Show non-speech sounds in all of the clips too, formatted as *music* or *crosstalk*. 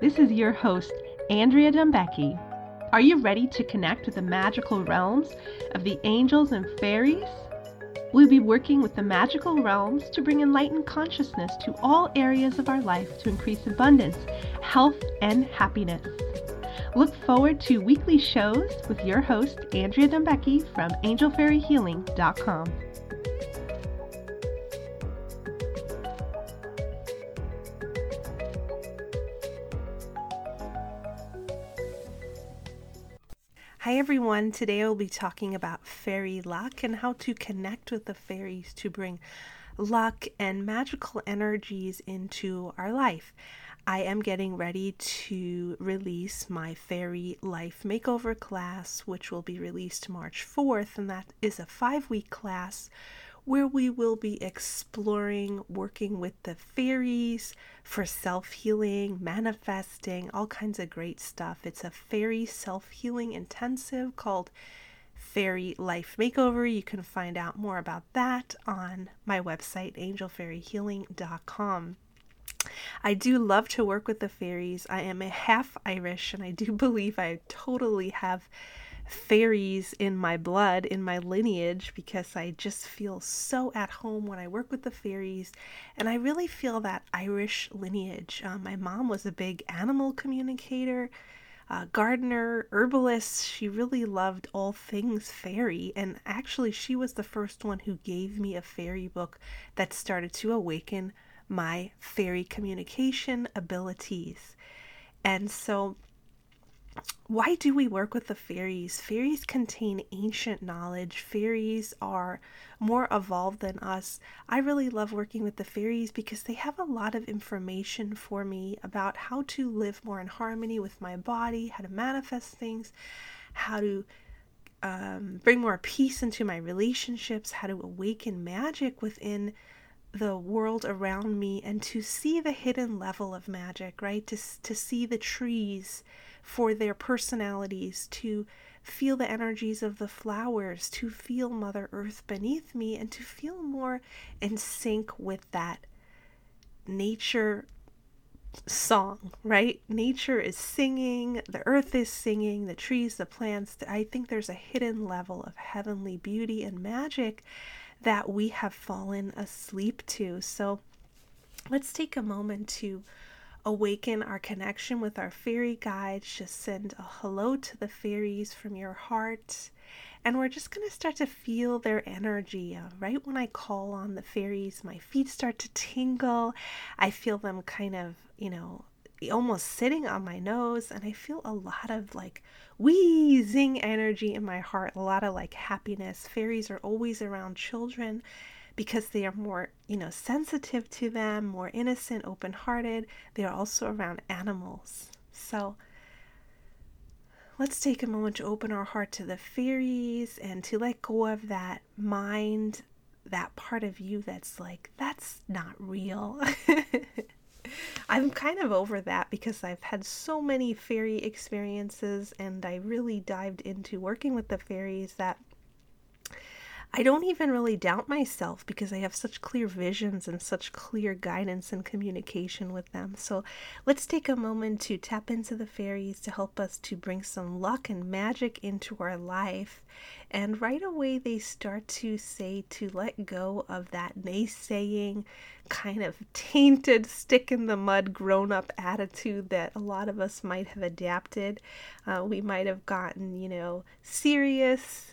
This is your host, Andrea Dumbecki. Are you ready to connect with the magical realms of the angels and fairies? We'll be working with the magical realms to bring enlightened consciousness to all areas of our life to increase abundance, health, and happiness. Look forward to weekly shows with your host, Andrea Dumbecki from angelfairyhealing.com. Hi everyone, today I'll be talking about fairy luck and how to connect with the fairies to bring luck and magical energies into our life. I am getting ready to release my fairy life makeover class, which will be released March 4th, and that is a five week class where we will be exploring working with the fairies for self healing, manifesting, all kinds of great stuff. It's a fairy self healing intensive called Fairy Life Makeover. You can find out more about that on my website, angelfairyhealing.com. I do love to work with the fairies. I am a half Irish, and I do *laughs* believe I totally have fairies in my blood, in my lineage, because I just feel so at home when I work with the fairies. And I really feel that Irish lineage. Uh, my mom was a big animal communicator. Uh, gardener, herbalist, she really loved all things fairy. And actually, she was the first one who gave me a fairy book that started to awaken my fairy communication abilities. And so why do we work with the fairies? Fairies contain ancient knowledge. Fairies are more evolved than us. I really love working with the fairies because they have a lot of information for me about how to live more in harmony with my body, how to manifest things, how to um, bring more peace into my relationships, how to awaken magic within the world around me, and to see the hidden level of magic, right? To, to see the trees for their personalities, to feel the energies of the flowers, to feel Mother Earth beneath me, and to feel more in sync with that nature song, right? Nature is singing, the earth is singing, the trees, the plants. I think there's a hidden level of heavenly beauty and magic that we have fallen asleep to. So let's take a moment to awaken our connection with our fairy guides. Just send a hello to the fairies from your heart. And we're just going to start to feel their energy. Uh, right when I call on the fairies, my feet start to tingle. I feel them kind of, you know, almost sitting on my nose. And I feel a lot of like wheezing energy in my heart, a lot of like happiness. Fairies are always around children because they are more, you know, sensitive to them, more innocent, open hearted. They are also around animals. So let's take a moment to open our heart to the fairies and to let go of that mind, that part of you that's like, that's not real. *laughs* I'm kind of over that because I've had so many fairy experiences and I really dived into working with the fairies that I don't even really doubt myself because I have such clear visions and such clear guidance and communication with them. So let's take a moment to tap into the fairies to help us to bring some luck and magic into our life. And right away, they start to say to let go of that naysaying, kind of *laughs* tainted, stick in the mud grown up attitude that a lot of us might have adapted. Uh, we might have gotten, you know, serious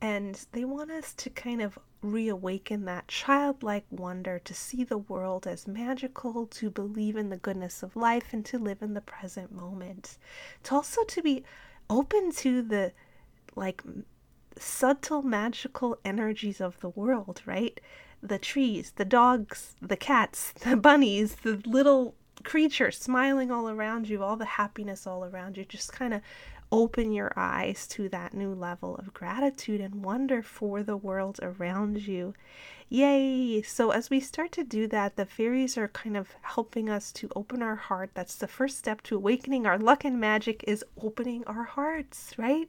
and they want us to kind of reawaken that childlike wonder to see the world as magical, to believe in the goodness of life, and to live in the present moment. To also to be open to the like subtle magical energies of the world, right? The trees, the dogs, the cats, *laughs* the bunnies, the little creatures smiling all around you, all the happiness all around you, just kind of open your eyes to that new level of gratitude and wonder for the world around you. Yay! So, as we start to do that, the fairies are kind of helping us to open our heart. That's the first step to awakening our luck and magic is opening our hearts, right?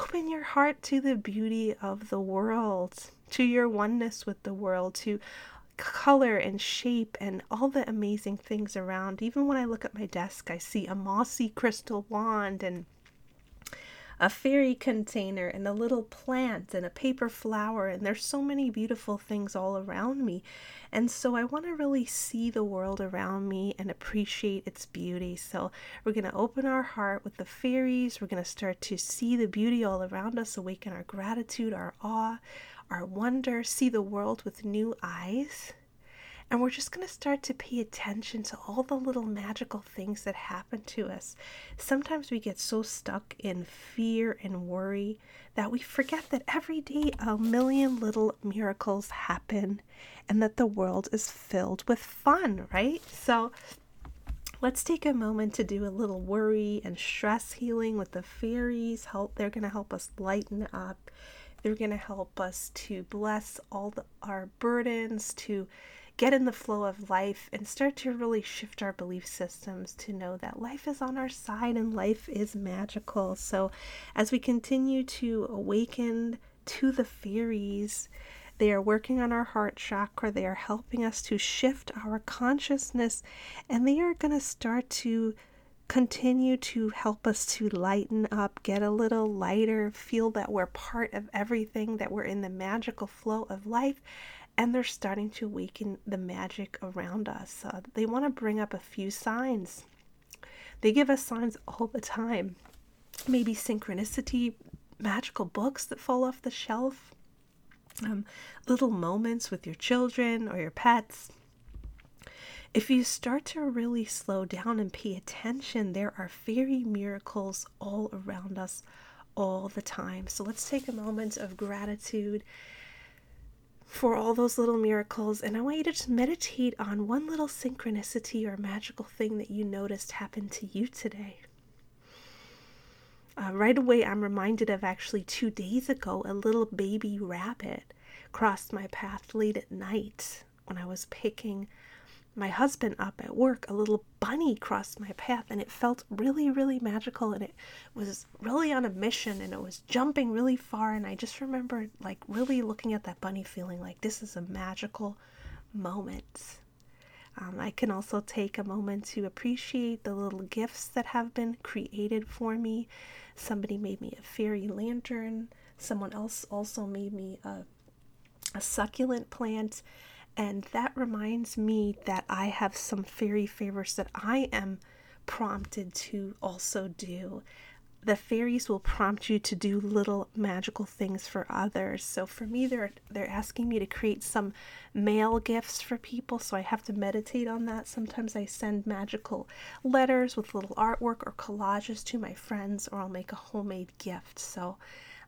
Open your heart to the beauty of the world, to your oneness with the world, to color and shape and all the amazing things around. Even when I look at my desk, I see a mossy crystal wand and a fairy container and a little plant and a paper flower and there's so many beautiful things all around me. And so i want to really see the world around me and appreciate its beauty. So we're going to open our heart with the fairies. We're going to start to see the beauty all around us awaken our gratitude our awe our wonder see the world with new eyes and we're just going to start to pay attention to all the little magical things that happen to us. Sometimes we get so stuck in fear and worry that we forget that every day a million little miracles happen and that the world is filled with fun, right? So let's take a moment to do a little worry and stress healing with the fairies. Help they're going to help us lighten up. They're going to help us to bless all the, our burdens, to get in the flow of life and start to really shift our belief systems to know that life is on our side and life is magical. So, as we continue to awaken to the fairies, they are working on our heart chakra. They are helping us to shift our consciousness, and they are going to start to continue to help us to lighten up, get a little lighter, feel that we're part of everything, that we're in the magical flow of life, and they're starting to awaken the magic around us. Uh, they want to bring up a few signs. They give us signs all the time. Maybe synchronicity, magical books that fall off the shelf, um, little moments with your children or your pets. If you start to really slow down and pay attention, there are fairy miracles all around us all the time. So let's take a moment of gratitude for all those little miracles. And I want you to just meditate on one little synchronicity or magical thing that you noticed happened to you today. Uh, right away, I'm reminded of actually two days ago, a little baby rabbit crossed my path late at night when I was picking my husband up at work, a little bunny crossed my path and it felt really, really magical and it was really on a mission and it was jumping really far. And I just remember like really looking at that bunny feeling like this is a magical moment. Um, I can also take a moment to appreciate the little gifts that have been created for me. Somebody made me a fairy lantern. Someone else also made me a, a succulent plant and that reminds me that I have some fairy favors that I am prompted to also do. The fairies will prompt you to do little magical things for others. So for me they're they're asking me to create some mail gifts for people, so I have to meditate on that. Sometimes I send magical letters with little artwork or collages to my friends or I'll make a homemade gift. So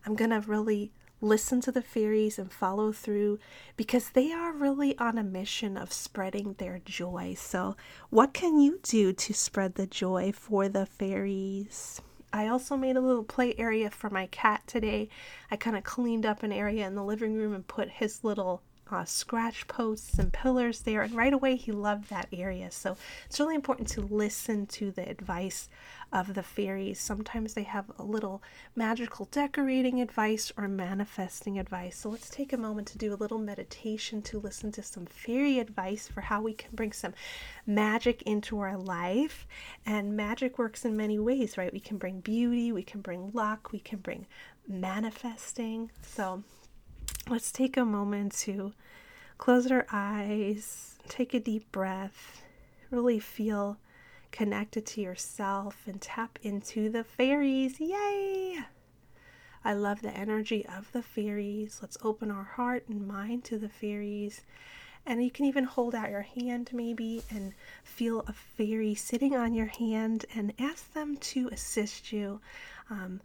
I'm to really listen to the fairies and follow through because they are really on a mission of spreading their joy. So, what can you do to spread the joy for the fairies? I also made a little play area for my cat today. I kind of cleaned up an area in the living room and put his little uh, scratch posts and pillars there. And right away, he loved that area. So it's really important to listen to the advice of the fairies. Sometimes they have a little magical decorating advice or manifesting advice. So let's take a moment to do a little meditation to listen to some fairy advice for how we can bring some magic into our life. And magic works in many ways, right? We can bring beauty, we can bring luck, we can bring manifesting. So let's take a moment to close our eyes, take a deep breath, really feel connected to yourself and tap into the fairies. Yay! I love the energy of the fairies. Let's open our heart and mind to the fairies. And you can even hold out your hand maybe and feel a fairy sitting on your hand and ask them to assist you. Um,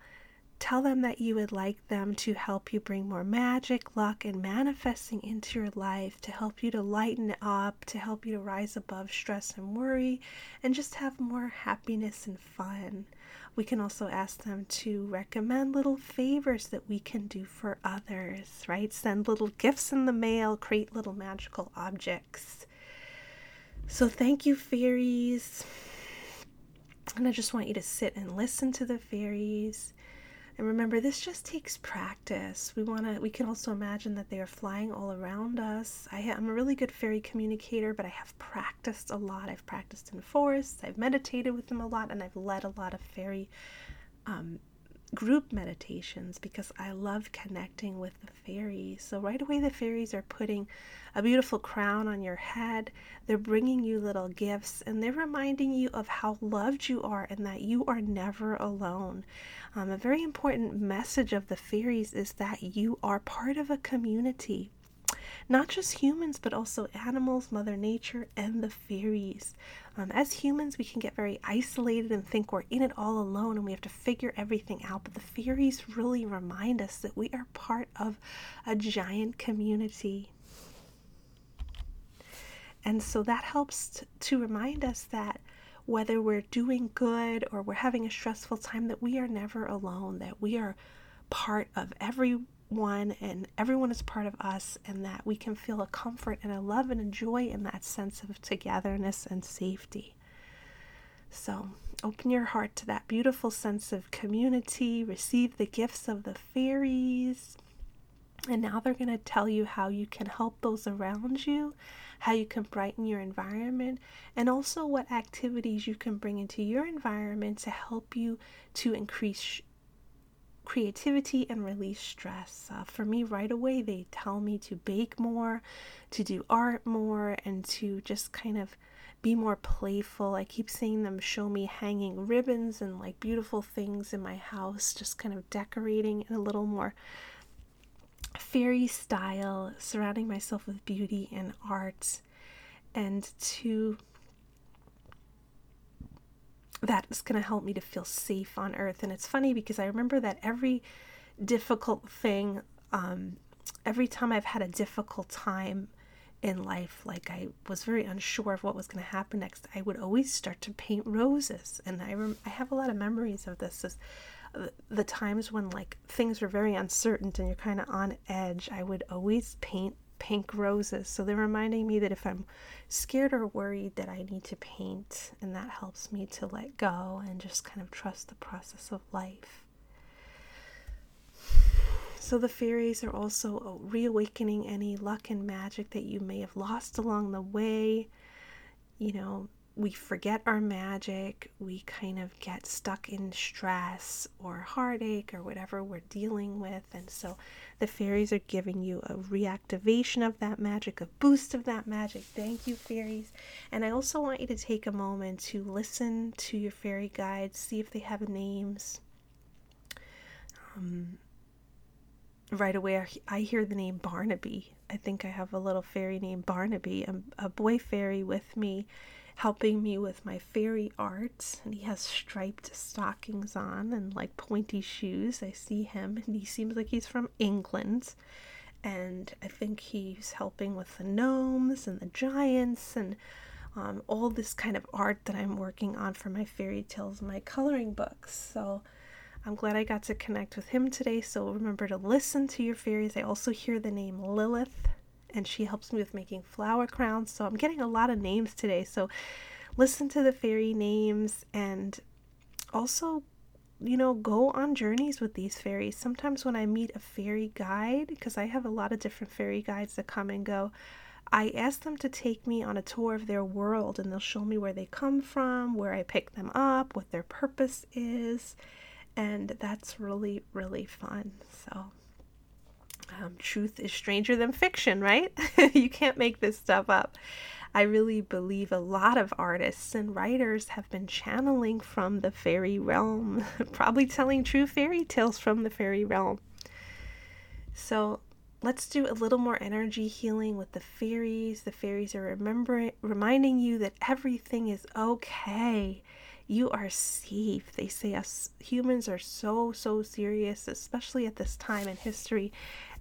Tell them that you would like them to help you bring more magic, luck, and manifesting into your life, to help you to lighten up, to help you to rise above stress and worry, and just have more happiness and fun. We can also ask them to recommend little favors that we can do for others, right? Send little gifts in the mail, create little magical objects. So, thank you, fairies. And I just want you to sit and listen to the fairies And remember, this just takes practice. We want to. We can also imagine that they are flying all around us. I am a really good fairy communicator, but I have practiced a lot. I've practiced in forests. I've meditated with them a lot, and I've led a lot of fairy um, group meditations because I love connecting with the fairies. So, right away, the fairies are putting a beautiful crown on your head. They're bringing you little gifts and they're reminding you of how loved you are and that you are never alone. Um, a very important message of the fairies is that you are part of a community not just humans, but also animals, Mother Nature, and the fairies. Um, as humans, we can get very isolated and think we're in it all alone and we have to figure everything out. But the fairies really remind us that we are part of a giant community. And so that helps to remind us that whether we're doing good or we're having a stressful time, that we are never alone, that we are part of every one and everyone is part of us, and that we can feel a comfort and a love and a joy in that sense of togetherness and safety. So, open your heart to that beautiful sense of community, receive the gifts of the fairies. And now they're going to tell you how you can help those around you, how you can brighten your environment, and also what activities you can bring into your environment to help you to increase creativity and release stress. Uh, for me, right away, they tell me to bake more, to do art more, and to just kind of be more playful. I keep seeing them show me hanging ribbons and like beautiful things in my house, just kind of decorating in a little more fairy style, surrounding myself with beauty and art, and to that is going to help me to feel safe on earth. And it's funny because I remember that every difficult thing, um, every time I've had a difficult time in life, like I was very unsure of what was going to happen next, I would always start to paint roses. And I, rem- I have a lot of memories of this. As, the times when like things were very uncertain and you're kind of on edge, I would always paint pink roses. So they're reminding me that if I'm scared or worried that I need to paint, and that helps me to let go and just kind of trust the process of life. So the fairies are also reawakening any luck and magic that you may have lost along the way. You know, we forget our magic, we kind of get stuck in stress or heartache or whatever we're dealing with. And so the fairies are giving you a reactivation of that magic, a boost of that magic. Thank you, fairies. And I also want you to take a moment to listen to your fairy guides, see if they have names. Um, right away, I hear the name Barnaby. I think I have a little fairy named Barnaby, a, a boy fairy with me helping me with my fairy art and he has striped stockings on and like pointy shoes. I see him and he seems like he's from England. And I think he's helping with the gnomes and the giants and um, all this kind of art that I'm working on for my fairy tales, my coloring books. So I'm glad I got to connect with him today. So remember to listen to your fairies. I also hear the name Lilith and she helps me with making flower crowns. So I'm getting a lot of names today. So listen to the fairy names and also, you know, go on journeys with these fairies. Sometimes when I meet a fairy guide, because I have a lot of different fairy guides that come and go, I ask them to take me on a tour of their world and they'll show me where they come from, where I pick them up, what their purpose is. And that's really, really fun. So um, truth is stranger than fiction, right? *laughs* you can't make this stuff up. I really believe a lot of artists and writers have been channeling from the fairy realm, *laughs* probably telling true fairy tales from the fairy realm. So let's do a little more energy healing with the fairies. The fairies are remembering, reminding you that everything is okay you are safe. They say us humans are so, so serious, especially at this time in history.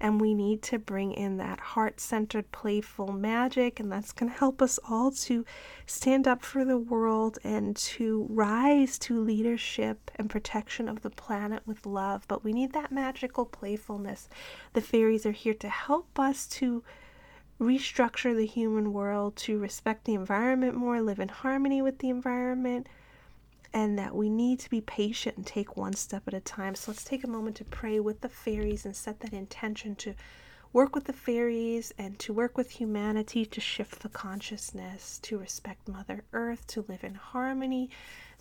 And we need to bring in that heart centered, playful magic. And that's going to help us all to stand up for the world and to rise to leadership and protection of the planet with love. But we need that magical playfulness. The fairies are here to help us to restructure the human world to respect the environment more, live in harmony with the environment, and that we need to be patient and take one step at a time. So let's take a moment to pray with the fairies and set that intention to work with the fairies and to work with humanity to shift the consciousness, to respect Mother Earth, to live in harmony,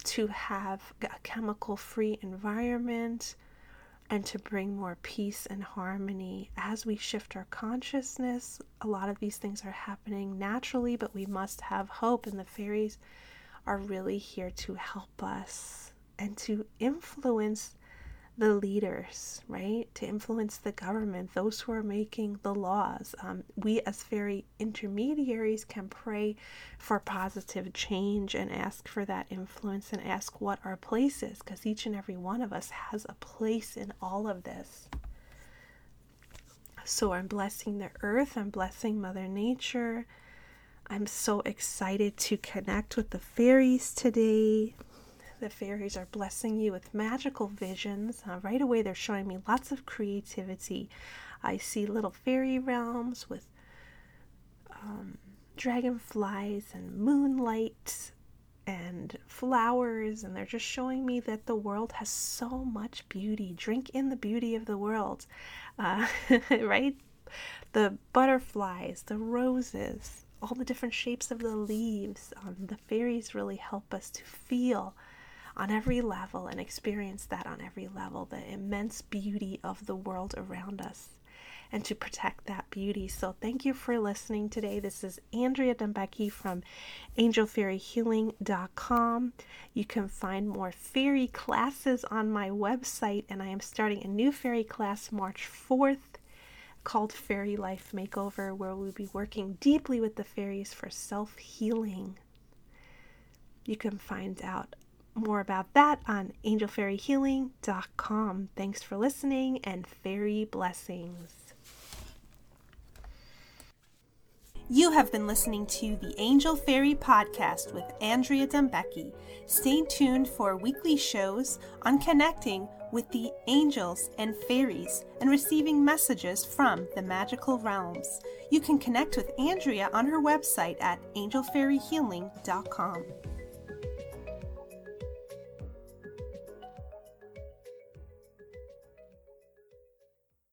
to have a chemical free environment, and to bring more peace and harmony as we shift our consciousness. A lot of these things are happening naturally, but we must have hope, and the fairies are really here to help us and to influence the leaders, right? To influence the government, those who are making the laws. Um, we, as fairy intermediaries, can pray for positive change and ask for that influence and ask what our place is, because each and every one of us has a place in all of this. So I'm blessing the earth, I'm blessing Mother Nature. I'm so excited to connect with the fairies today the fairies are blessing you with magical visions. Uh, right away, they're showing me lots of creativity. I see little fairy realms with um, dragonflies and moonlight and flowers, and they're just showing me that the world has so much beauty. Drink in the beauty of the world, uh, *laughs* right? The butterflies, the roses, all the different shapes of the leaves. Um, the fairies really help us to feel on every level and experience that on every level the immense beauty of the world around us and to protect that beauty. So, thank you for listening today. This is Andrea Dembecki from angelfairyhealing.com. You can find more fairy classes on my website, and I am starting a new fairy class March 4th called Fairy Life Makeover, where we'll be working deeply with the fairies for self healing. You can find out more about that on angelfairyhealing.com. Thanks for listening and fairy blessings. You have been listening to the Angel Fairy Podcast with Andrea Dembecki. Stay tuned for weekly shows on connecting with the angels and fairies and receiving messages from the magical realms. You can connect with Andrea on her website at angelfairyhealing.com.